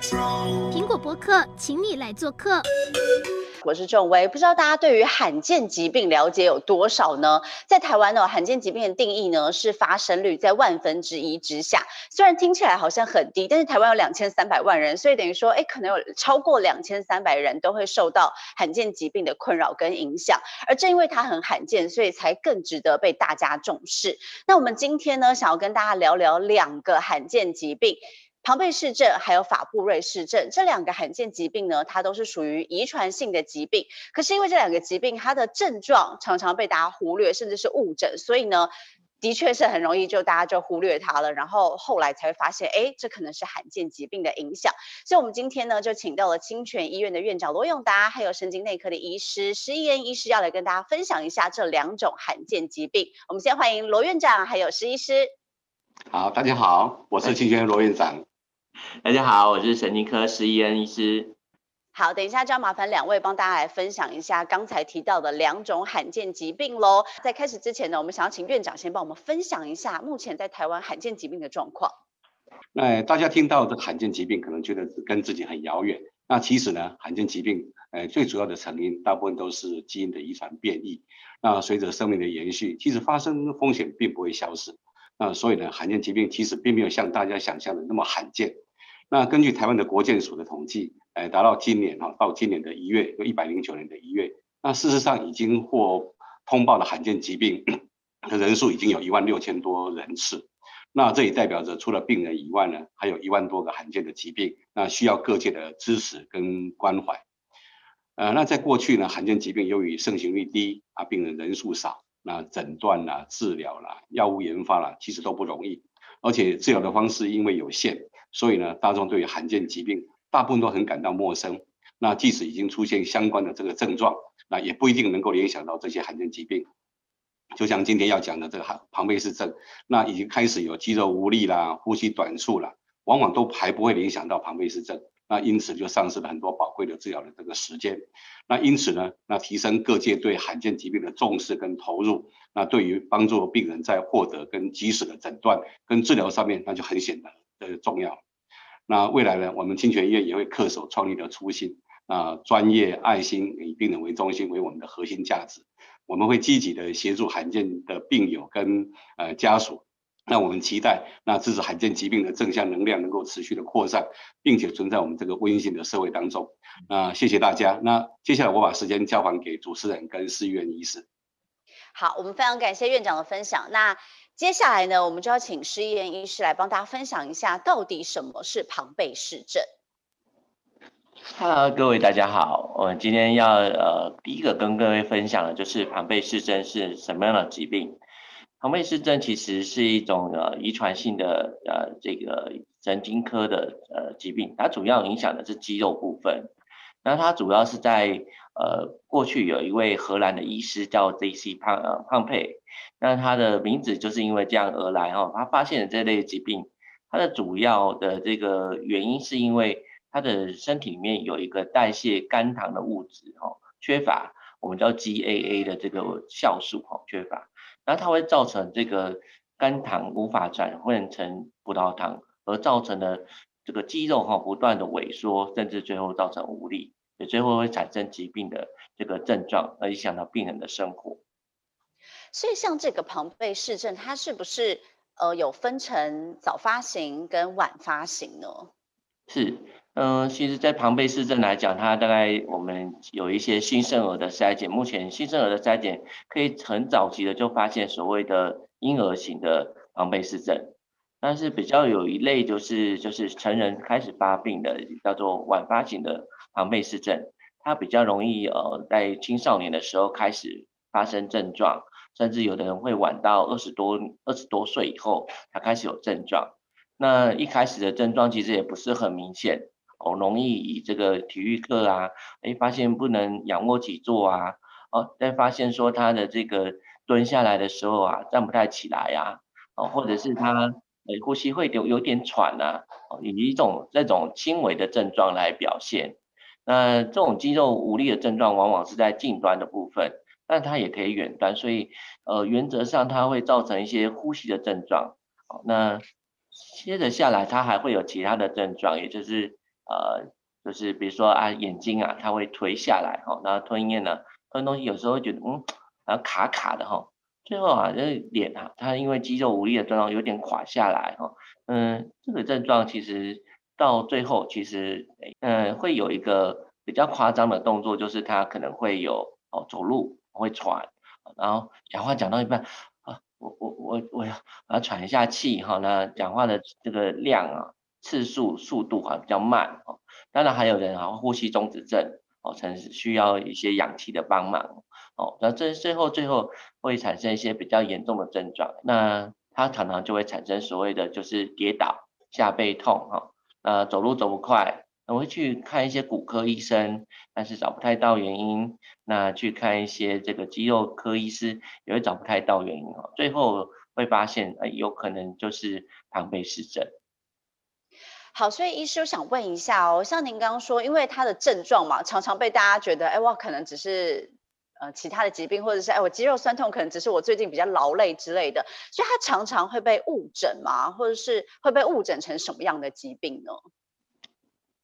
苹果博客，请你来做客。我是仲威，不知道大家对于罕见疾病了解有多少呢？在台湾呢，罕见疾病的定义呢是发生率在万分之一之下。虽然听起来好像很低，但是台湾有两千三百万人，所以等于说，哎，可能有超过两千三百人都会受到罕见疾病的困扰跟影响。而正因为它很罕见，所以才更值得被大家重视。那我们今天呢，想要跟大家聊聊两个罕见疾病。庞贝氏症还有法布瑞氏症这两个罕见疾病呢，它都是属于遗传性的疾病。可是因为这两个疾病，它的症状常常被大家忽略，甚至是误诊，所以呢，的确是很容易就大家就忽略它了。然后后来才会发现，哎，这可能是罕见疾病的影响。所以我们今天呢，就请到了清泉医院的院长罗永达，还有神经内科的医师施逸恩医师，要来跟大家分享一下这两种罕见疾病。我们先欢迎罗院长，还有施医师。好，大家好，我是清泉罗院长。大家好，我是神经科施伊恩医师。好，等一下就要麻烦两位帮大家来分享一下刚才提到的两种罕见疾病喽。在开始之前呢，我们想要请院长先帮我们分享一下目前在台湾罕见疾病的状况。那大家听到这个罕见疾病，可能觉得跟自己很遥远。那其实呢，罕见疾病，呃，最主要的成因大部分都是基因的遗传变异。那随着生命的延续，其实发生风险并不会消失。那所以呢，罕见疾病其实并没有像大家想象的那么罕见。那根据台湾的国健署的统计，呃，达到今年哈，到今年的一月，就一百零九年的一月，那事实上已经获通报的罕见疾病的人数已经有一万六千多人次。那这也代表着除了病人以外呢，还有一万多个罕见的疾病，那需要各界的支持跟关怀。呃，那在过去呢，罕见疾病由于盛行率低啊，病人人数少，那诊断啦、治疗啦、药物研发啦，其实都不容易，而且治疗的方式因为有限。所以呢，大众对于罕见疾病大部分都很感到陌生。那即使已经出现相关的这个症状，那也不一定能够联想到这些罕见疾病。就像今天要讲的这个庞庞贝氏症，那已经开始有肌肉无力啦、呼吸短促啦，往往都还不会联想到庞贝氏症。那因此就丧失了很多宝贵的治疗的这个时间。那因此呢，那提升各界对罕见疾病的重视跟投入，那对于帮助病人在获得跟及时的诊断跟治疗上面，那就很显得的重要。那未来呢，我们清泉医院也会恪守创立的初心，啊，专业、爱心，以病人为中心为我们的核心价值。我们会积极的协助罕见的病友跟呃家属。那我们期待，那支持罕见疾病的正向能量能够持续的扩散，并且存在我们这个温馨的社会当中。那谢谢大家。那接下来我把时间交还给主持人跟施院医师。好，我们非常感谢院长的分享。那接下来呢，我们就要请施逸恩医师来帮大家分享一下，到底什么是庞贝氏症。Hello，各位大家好，我们今天要呃第一个跟各位分享的就是庞贝氏症是什么样的疾病。庞贝氏症其实是一种呃遗传性的呃这个神经科的呃疾病，它主要影响的是肌肉部分。那它主要是在呃过去有一位荷兰的医师叫 J.C. 庞呃庞贝。那他的名字就是因为这样而来哈，他发现了这类疾病，它的主要的这个原因是因为他的身体里面有一个代谢肝糖的物质哈缺乏，我们叫 GAA 的这个酵素哈缺乏，那它会造成这个肝糖无法转换成葡萄糖，而造成的这个肌肉哈不断的萎缩，甚至最后造成无力，也最后会产生疾病的这个症状，而影响到病人的生活。所以像这个庞贝氏症，它是不是呃有分成早发型跟晚发型呢？是，嗯、其实，在庞贝氏症来讲，它大概我们有一些新生儿的筛检，目前新生儿的筛检可以很早期的就发现所谓的婴儿型的庞贝氏症，但是比较有一类就是就是成人开始发病的，叫做晚发型的庞贝氏症，它比较容易呃在青少年的时候开始发生症状。甚至有的人会晚到二十多二十多岁以后才开始有症状。那一开始的症状其实也不是很明显，哦，容易以这个体育课啊，哎，发现不能仰卧起坐啊，哦，再发现说他的这个蹲下来的时候啊，站不太起来呀，哦，或者是他呃呼吸会有有点喘啊，哦，以一种这种轻微的症状来表现。那这种肌肉无力的症状往往是在近端的部分。但它也可以远端，所以呃原则上它会造成一些呼吸的症状。那接着下来它还会有其他的症状，也就是呃，就是比如说啊眼睛啊，它会垂下来哈，然后吞咽呢，吞东西有时候会觉得嗯，然后卡卡的哈，最后啊这脸啊，它因为肌肉无力的症状有点垮下来哈，嗯，这个症状其实到最后其实嗯会有一个比较夸张的动作，就是它可能会有哦走路会喘，然后讲话讲到一半啊。我我我我要我要喘一下气哈，那讲话的这个量啊次数速度还比较慢哦，当然还有人啊呼吸中止症哦，曾需要一些氧气的帮忙哦，那这最后最后会产生一些比较严重的症状，那他常常就会产生所谓的就是跌倒、下背痛哈，呃走路走不快。我会去看一些骨科医生，但是找不太到原因。那去看一些这个肌肉科医师，也会找不太到原因哦。最后会发现，哎，有可能就是庞贝氏症。好，所以医师我想问一下哦，像您刚刚说，因为他的症状嘛，常常被大家觉得，哎，哇，可能只是呃其他的疾病，或者是哎，我肌肉酸痛，可能只是我最近比较劳累之类的，所以他常常会被误诊嘛，或者是会被误诊成什么样的疾病呢？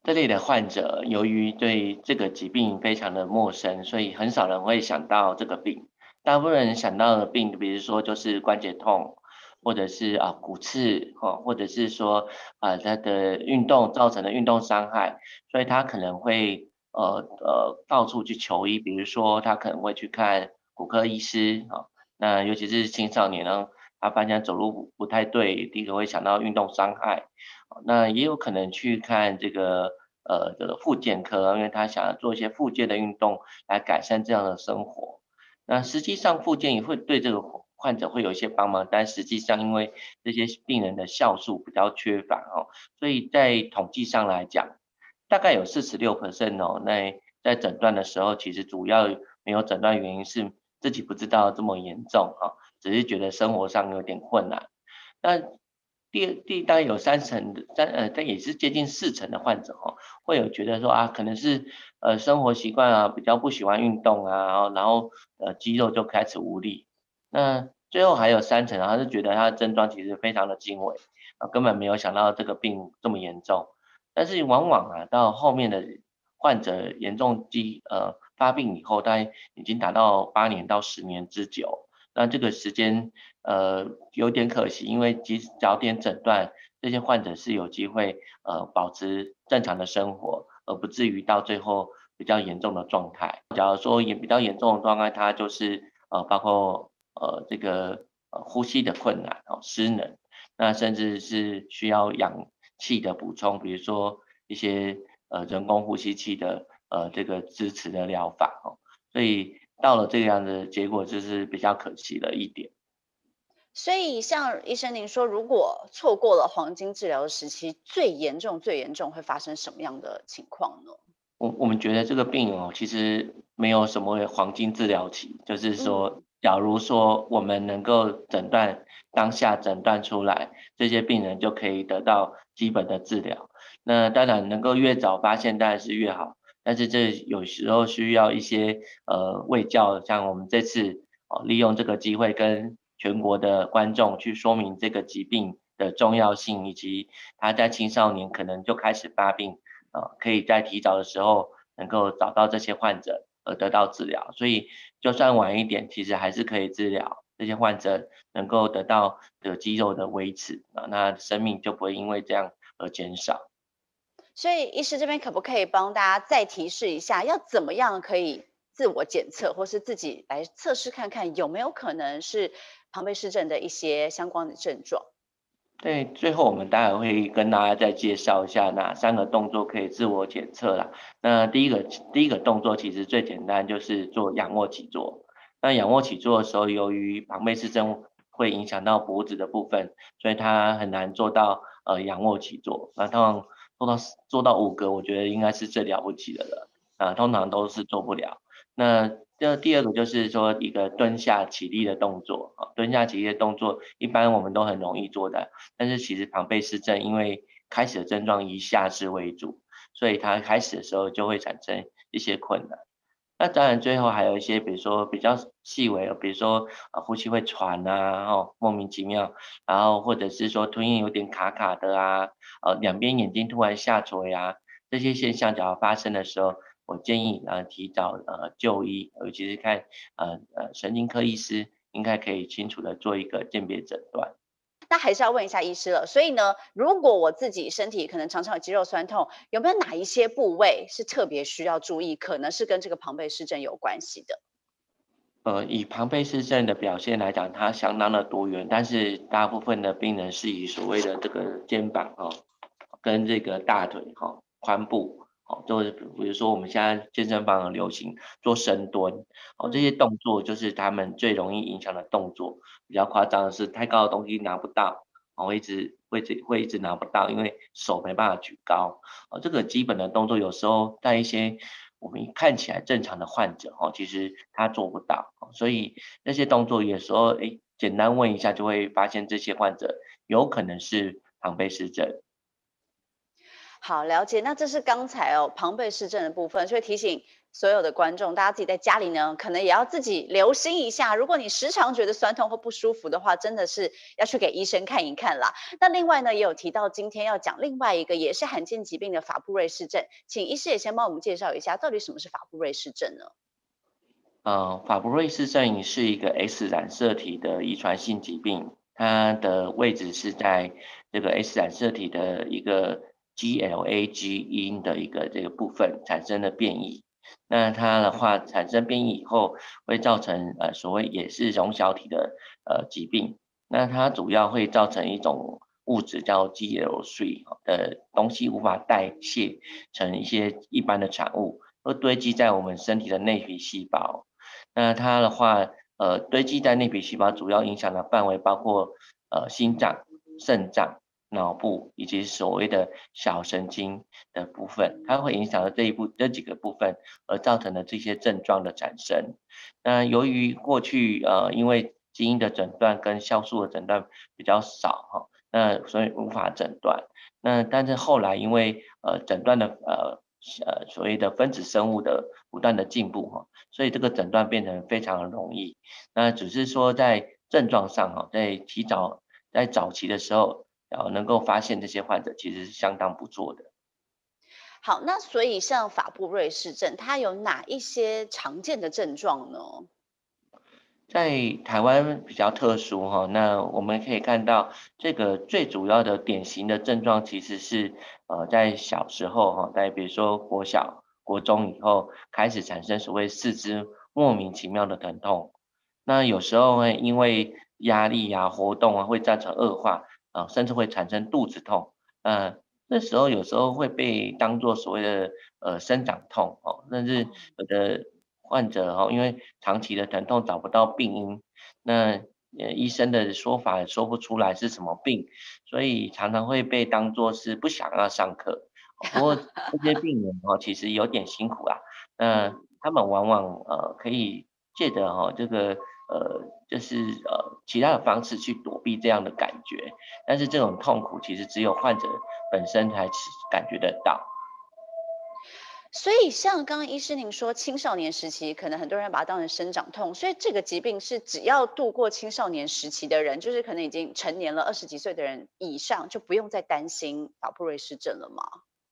这类的患者，由于对这个疾病非常的陌生，所以很少人会想到这个病。大部分人想到的病，比如说就是关节痛，或者是啊骨刺，哈，或者是说啊他的运动造成的运动伤害，所以他可能会呃呃到处去求医，比如说他可能会去看骨科医师，啊，那尤其是青少年呢，他发现走路不太对，第一个会想到运动伤害。那也有可能去看这个呃这个复健科，因为他想要做一些复健的运动来改善这样的生活。那实际上复健也会对这个患者会有一些帮忙，但实际上因为这些病人的酵素比较缺乏哦，所以在统计上来讲，大概有四十六 percent 哦。那在诊断的时候，其实主要没有诊断原因是自己不知道这么严重哈，只是觉得生活上有点困难。那第第大概有三成三呃，但也是接近四成的患者哦，会有觉得说啊，可能是呃生活习惯啊，比较不喜欢运动啊，然后呃肌肉就开始无力。那最后还有三成，他是觉得他的症状其实非常的轻微啊，根本没有想到这个病这么严重。但是往往啊，到后面的患者严重肌呃发病以后，大概已经达到八年到十年之久。那这个时间，呃，有点可惜，因为及早点诊断，这些患者是有机会，呃，保持正常的生活，而不至于到最后比较严重的状态。假如说也比较严重的状态，它就是，呃，包括，呃，这个，呃，呼吸的困难，哦，失能，那甚至是需要氧气的补充，比如说一些，呃，人工呼吸器的，呃，这个支持的疗法，哦，所以。到了这样的结果，就是比较可惜了一点。所以，像医生您说，如果错过了黄金治疗的时期，最严重、最严重会发生什么样的情况呢？我我们觉得这个病哦，其实没有什么黄金治疗期，就是说，假如说我们能够诊断当下诊断出来，这些病人就可以得到基本的治疗。那当然，能够越早发现当然是越好。但是这有时候需要一些呃卫教，像我们这次哦利用这个机会跟全国的观众去说明这个疾病的重要性，以及他在青少年可能就开始发病，啊，可以在提早的时候能够找到这些患者而得到治疗，所以就算晚一点，其实还是可以治疗这些患者，能够得到的肌肉的维持啊，那生命就不会因为这样而减少。所以，医师这边可不可以帮大家再提示一下，要怎么样可以自我检测，或是自己来测试看看有没有可能是庞贝氏症的一些相关的症状？对，最后我们待会会跟大家再介绍一下哪三个动作可以自我检测啦。那第一个第一个动作其实最简单，就是做仰卧起坐。那仰卧起坐的时候，由于庞贝氏症会影响到脖子的部分，所以它很难做到呃仰卧起坐。那通常做到做到五个，我觉得应该是最了不起的了啊，通常都是做不了。那这第二个就是说一个蹲下起立的动作啊，蹲下起立的动作一般我们都很容易做的，但是其实庞贝氏症因为开始的症状以下肢为主，所以它开始的时候就会产生一些困难。那当然，最后还有一些，比如说比较细微的，比如说啊，呼吸会喘啊，哦，莫名其妙，然后或者是说吞咽有点卡卡的啊，呃，两边眼睛突然下垂啊，这些现象只要发生的时候，我建议呃提早呃就医，尤其是看呃呃神经科医师，应该可以清楚的做一个鉴别诊断。那还是要问一下医师了。所以呢，如果我自己身体可能常常有肌肉酸痛，有没有哪一些部位是特别需要注意，可能是跟这个庞贝氏症有关系的？呃，以庞贝氏症的表现来讲，它相当的多元，但是大部分的病人是以所谓的这个肩膀哈、哦，跟这个大腿哈、哦、髋部哦，就是比如说我们现在健身房很流行做深蹲哦，这些动作就是他们最容易影响的动作。比较夸张的是太高的东西拿不到哦，会一直会一直会一直拿不到，因为手没办法举高哦。这个基本的动作有时候在一些。我们看起来正常的患者哦，其实他做不到，所以那些动作有时候哎，简单问一下就会发现这些患者有可能是庞贝氏症。好，了解，那这是刚才哦庞贝氏症的部分，所以提醒。所有的观众，大家自己在家里呢，可能也要自己留心一下。如果你时常觉得酸痛或不舒服的话，真的是要去给医生看一看啦。那另外呢，也有提到今天要讲另外一个也是罕见疾病的法布瑞氏症，请医师也先帮我们介绍一下，到底什么是法布瑞氏症呢？呃，法布瑞氏症是一个 X 染色体的遗传性疾病，它的位置是在这个 X 染色体的一个 GLA 基因的一个这个部分产生了变异。那它的话产生变异以后，会造成呃所谓也是溶小体的呃疾病。那它主要会造成一种物质叫 GL3 的东西无法代谢成一些一般的产物，会堆积在我们身体的内皮细胞。那它的话呃堆积在内皮细胞，主要影响的范围包括呃心脏、肾脏。脑部以及所谓的小神经的部分，它会影响到这一部这几个部分，而造成的这些症状的产生。那由于过去呃因为基因的诊断跟酵素的诊断比较少哈，那所以无法诊断。那但是后来因为呃诊断的呃呃所谓的分子生物的不断的进步哈，所以这个诊断变成非常的容易。那只是说在症状上哈，在提早在早期的时候。然后能够发现这些患者其实是相当不错的。好，那所以像法布瑞氏症，它有哪一些常见的症状呢？在台湾比较特殊哈，那我们可以看到这个最主要的典型的症状其实是呃在小时候哈，在比如说国小、国中以后开始产生所谓四肢莫名其妙的疼痛，那有时候会因为压力啊、活动啊会造成恶化。啊，甚至会产生肚子痛，嗯、呃，那时候有时候会被当作所谓的呃生长痛哦，甚至有的患者哦，因为长期的疼痛找不到病因，那呃医生的说法也说不出来是什么病，所以常常会被当作是不想要上课。不过这些病人哦，其实有点辛苦啊，那他们往往呃可以借着哦这个。呃，就是呃，其他的方式去躲避这样的感觉，但是这种痛苦其实只有患者本身才感觉得到。所以像刚刚医师您说，青少年时期可能很多人把它当成生长痛，所以这个疾病是只要度过青少年时期的人，就是可能已经成年了二十几岁的人以上，就不用再担心法布瑞氏症了吗？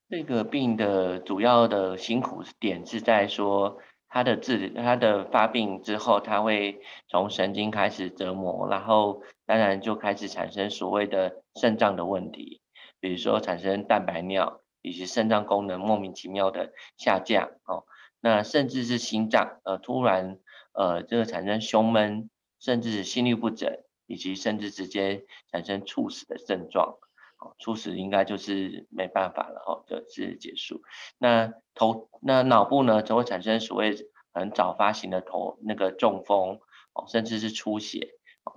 这个病的主要的辛苦点是在说。他的治，他的发病之后，他会从神经开始折磨，然后当然就开始产生所谓的肾脏的问题，比如说产生蛋白尿，以及肾脏功能莫名其妙的下降哦，那甚至是心脏呃突然呃这个产生胸闷，甚至是心律不整，以及甚至直接产生猝死的症状。猝死应该就是没办法了哈，就是结束。那头那脑部呢，就会产生所谓很早发型的头那个中风哦，甚至是出血。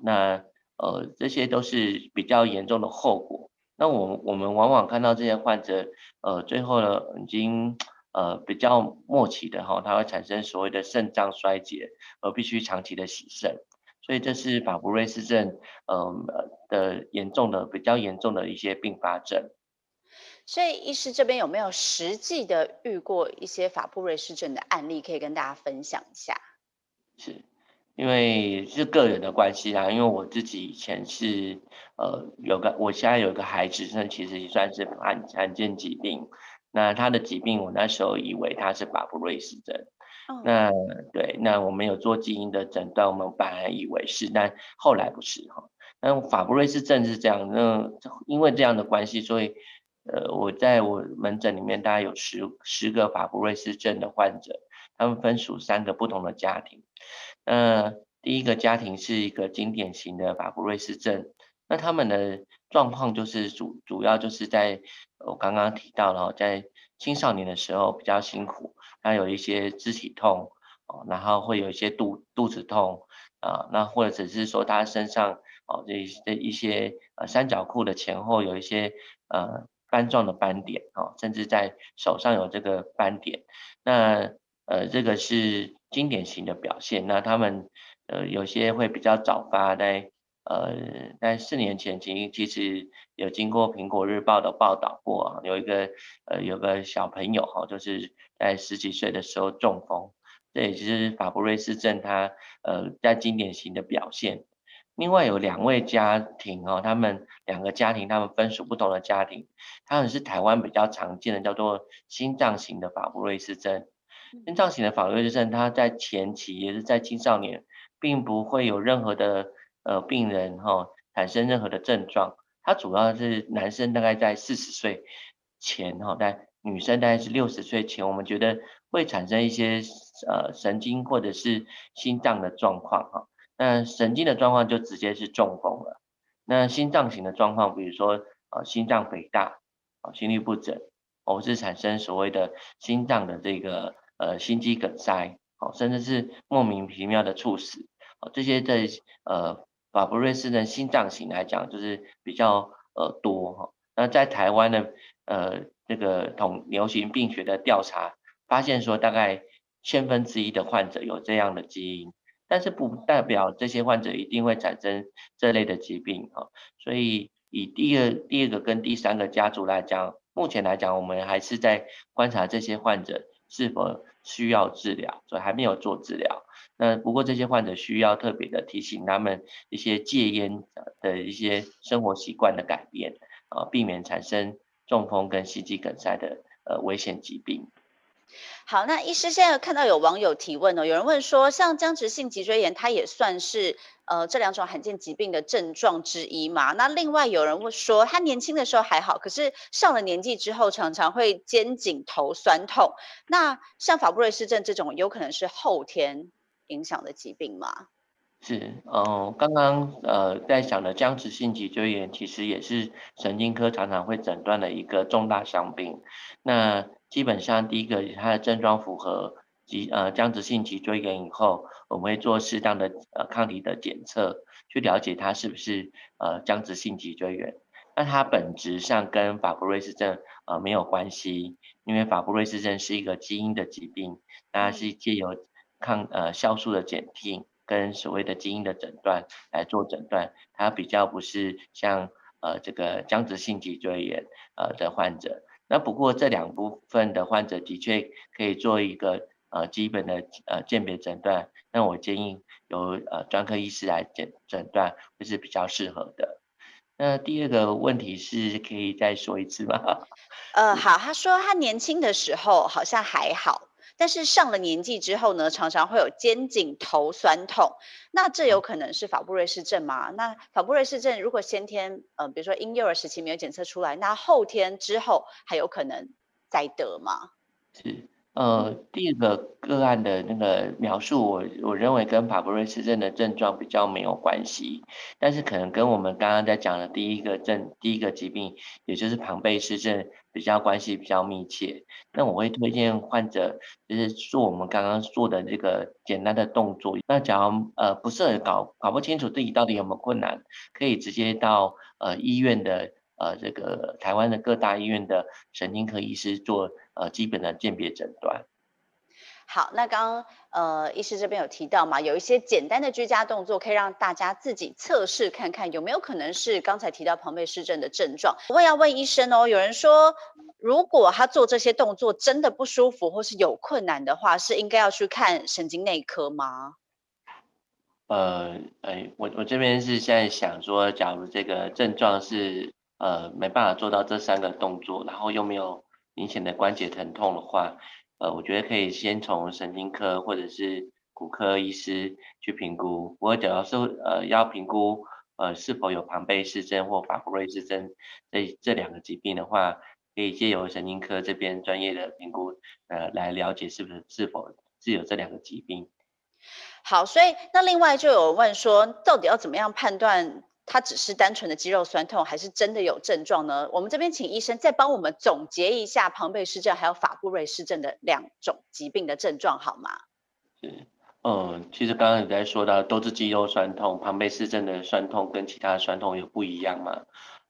那呃这些都是比较严重的后果。那我我们往往看到这些患者呃最后呢已经呃比较末期的哈，它会产生所谓的肾脏衰竭，而必须长期的洗肾。所以这是法布瑞氏症，嗯呃的严重的比较严重的一些并发症。所以医师这边有没有实际的遇过一些法布瑞氏症的案例可以跟大家分享一下？是，因为是个人的关系啦，因为我自己以前是呃有个，我现在有个孩子，那其实也算是罕罕见疾病。那他的疾病我那时候以为他是法布瑞氏症。那对，那我们有做基因的诊断，我们本来以为是，但后来不是哈。那法布瑞氏症是这样，那因为这样的关系，所以呃，我在我门诊里面大概有十十个法布瑞氏症的患者，他们分属三个不同的家庭。那第一个家庭是一个经典型的法布瑞氏症，那他们的状况就是主主要就是在我刚刚提到了，在青少年的时候比较辛苦。他有一些肢体痛，哦，然后会有一些肚肚子痛，啊，那或者只是说他身上哦这这一些呃三角裤的前后有一些呃斑状的斑点，哦，甚至在手上有这个斑点，那呃这个是经典型的表现。那他们呃有些会比较早发，在呃在四年前其实其实有经过苹果日报的报道过啊，有一个呃有个小朋友哈，就是。在十几岁的时候中风，这也就是法布瑞氏症它呃在经典型的表现。另外有两位家庭哦，他们两个家庭他们分属不同的家庭，他们是台湾比较常见的叫做心脏型的法布瑞氏症。心脏型的法布瑞氏症，它在前期也是在青少年，并不会有任何的呃病人哈、哦、产生任何的症状。它主要是男生大概在四十岁前哈在。女生大概是六十岁前，我们觉得会产生一些呃神经或者是心脏的状况哈。那神经的状况就直接是中风了。那心脏型的状况，比如说呃心脏肥大啊、心律不整，或是产生所谓的心脏的这个呃心肌梗塞，甚至是莫名其妙的猝死，哦，这些在呃法布瑞氏的心脏型来讲，就是比较呃多哈。那在台湾呢，呃。这个统流行病学的调查发现说，大概千分之一的患者有这样的基因，但是不代表这些患者一定会产生这类的疾病哈。所以以第二、第二个跟第三个家族来讲，目前来讲，我们还是在观察这些患者是否需要治疗，所以还没有做治疗。那不过这些患者需要特别的提醒他们一些戒烟的一些生活习惯的改变啊，避免产生。中风跟心肌梗塞的呃危险疾病。好，那医师现在看到有网友提问哦，有人问说，像僵直性脊椎炎，它也算是呃这两种罕见疾病的症状之一吗？那另外有人问说，他年轻的时候还好，可是上了年纪之后，常常会肩颈头酸痛。那像法布瑞氏症这种，有可能是后天影响的疾病吗？是，哦，刚刚呃在想的僵直性脊椎炎，其实也是神经科常常会诊断的一个重大伤病。那基本上第一个它的症状符合及呃僵直性脊椎炎以后，我们会做适当的呃抗体的检测，去了解它是不是呃僵直性脊椎炎。那它本质上跟法布瑞氏症呃没有关系，因为法布瑞氏症是一个基因的疾病，那是借由抗呃酵素的检定。跟所谓的基因的诊断来做诊断，它比较不是像呃这个僵直性脊椎炎呃的患者。那不过这两部分的患者的确可以做一个呃基本的呃鉴别诊断。那我建议由呃专科医师来诊诊断会是比较适合的。那第二个问题是可以再说一次吗？呃，好，他说他年轻的时候好像还好。但是上了年纪之后呢，常常会有肩颈头酸痛，那这有可能是法布瑞氏症吗？那法布瑞氏症如果先天，呃，比如说婴幼儿时期没有检测出来，那后天之后还有可能再得吗？是。呃，第一个个案的那个描述我，我认为跟法布瑞氏症的症状比较没有关系，但是可能跟我们刚刚在讲的第一个症、第一个疾病，也就是庞贝氏症比较关系比较密切。那我会推荐患者就是做我们刚刚做的这个简单的动作。那假如呃不是很搞搞不清楚自己到底有没有困难，可以直接到呃医院的。呃，这个台湾的各大医院的神经科医师做呃基本的鉴别诊断。好，那刚刚呃医师这边有提到嘛，有一些简单的居家动作可以让大家自己测试看看有没有可能是刚才提到庞贝氏症的症状。我也要问医生哦，有人说如果他做这些动作真的不舒服或是有困难的话，是应该要去看神经内科吗？呃，哎，我我这边是现在想说，假如这个症状是。呃，没办法做到这三个动作，然后又没有明显的关节疼痛的话，呃，我觉得可以先从神经科或者是骨科医师去评估。我主要是呃要评估呃是否有庞贝氏症或法布瑞氏症这这两个疾病的话，可以借由神经科这边专业的评估，呃，来了解是不是是否是有这两个疾病。好，所以那另外就有问说，到底要怎么样判断它只是单纯的肌肉酸痛，还是真的有症状呢？我们这边请医生再帮我们总结一下庞贝氏症还有法布瑞氏症的两种疾病的症状好吗？嗯，其实刚刚你在说到都是肌肉酸痛，庞贝氏症的酸痛跟其他酸痛有不一样吗？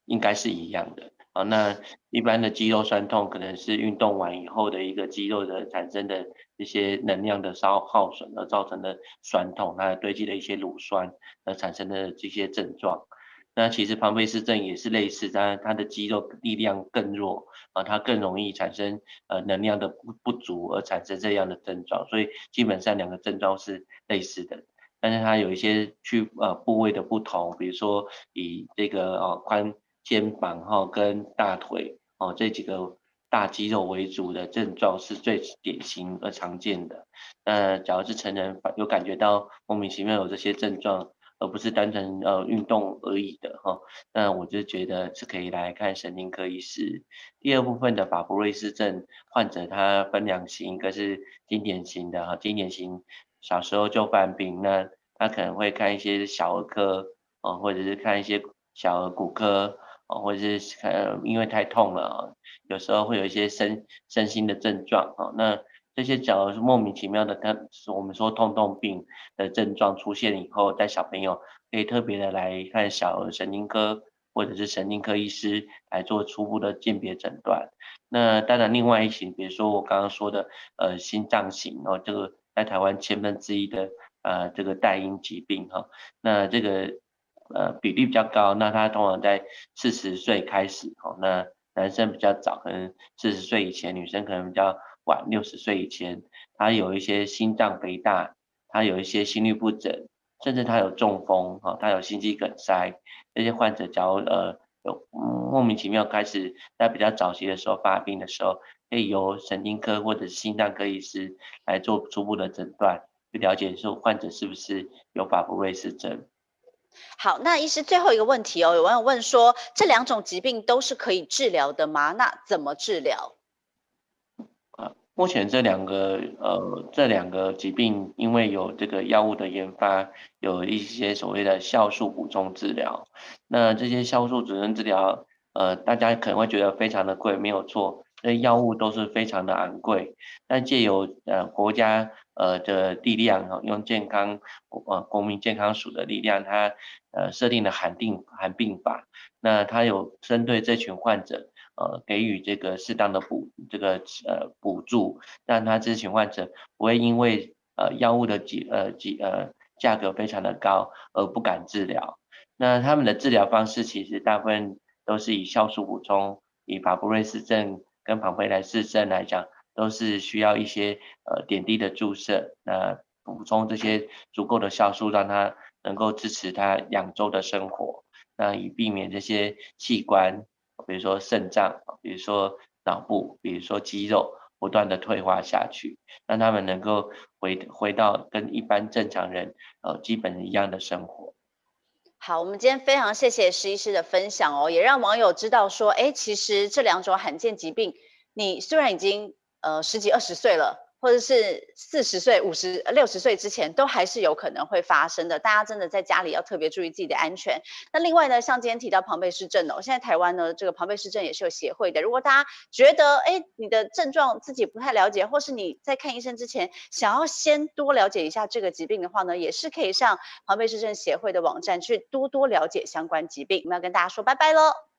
应该是一样的。啊，那一般的肌肉酸痛可能是运动完以后的一个肌肉的产生的一些能量的消耗损而造成的酸痛，它堆积的一些乳酸而产生的这些症状。那其实庞贝氏症也是类似，但它的肌肉力量更弱啊，它更容易产生呃能量的不不足而产生这样的症状，所以基本上两个症状是类似的，但是它有一些区呃部位的不同，比如说以这个呃髋。肩膀哈跟大腿哦这几个大肌肉为主的症状是最典型而常见的。呃，假如是成人有感觉到莫名其妙有这些症状，而不是单纯呃运动而已的哈，那我就觉得是可以来看神经科医师。第二部分的法布瑞氏症患者，他分两型，一个是经典型的哈，经典型小时候就犯病，那他可能会看一些小儿科哦，或者是看一些小儿骨科。或者是呃，因为太痛了啊，有时候会有一些身身心的症状啊。那这些假如是莫名其妙的，他我们说痛痛病的症状出现以后，在小朋友可以特别的来看小儿神经科或者是神经科医师来做初步的鉴别诊断。那当然，另外一型，比如说我刚刚说的呃心脏型哦，这个在台湾千分之一的呃这个带因疾病哈，那这个。呃，比例比较高，那他通常在四十岁开始，哦，那男生比较早，可能四十岁以前，女生可能比较晚，六十岁以前，他有一些心脏肥大，他有一些心律不整，甚至他有中风，哈，他有心肌梗塞，这些患者假如呃有莫名其妙开始在比较早期的时候发病的时候，可以由神经科或者心脏科医师来做初步的诊断，去了解说患者是不是有法布瑞氏症。好，那医师最后一个问题哦，有网友问说，这两种疾病都是可以治疗的吗？那怎么治疗？啊，目前这两个呃，这两个疾病因为有这个药物的研发，有一些所谓的酵素补充治疗。那这些酵素补充治疗，呃，大家可能会觉得非常的贵，没有错。这药物都是非常的昂贵，但借由呃国家呃的力量哈，用健康呃国民健康署的力量，它呃设定了罕定罕病法，那它有针对这群患者呃给予这个适当的补这个呃补助，让他这群患者不会因为呃药物的几呃几呃价格非常的高而不敢治疗。那他们的治疗方式其实大部分都是以酵素补充，以法布瑞氏症。跟庞贝莱氏症来讲，都是需要一些呃点滴的注射，那补充这些足够的酵素，让它能够支持他两周的生活，那以避免这些器官，比如说肾脏，比如说脑部，比如说肌肉不断的退化下去，让他们能够回回到跟一般正常人呃基本一样的生活。好，我们今天非常谢谢施医师的分享哦，也让网友知道说，哎，其实这两种罕见疾病，你虽然已经呃十几二十岁了。或者是四十岁、五十、六十岁之前，都还是有可能会发生的。大家真的在家里要特别注意自己的安全。那另外呢，像今天提到庞贝氏症哦，现在台湾呢这个庞贝氏症也是有协会的。如果大家觉得哎你的症状自己不太了解，或是你在看医生之前想要先多了解一下这个疾病的话呢，也是可以上庞贝氏症协会的网站去多多了解相关疾病。我们要跟大家说拜拜喽。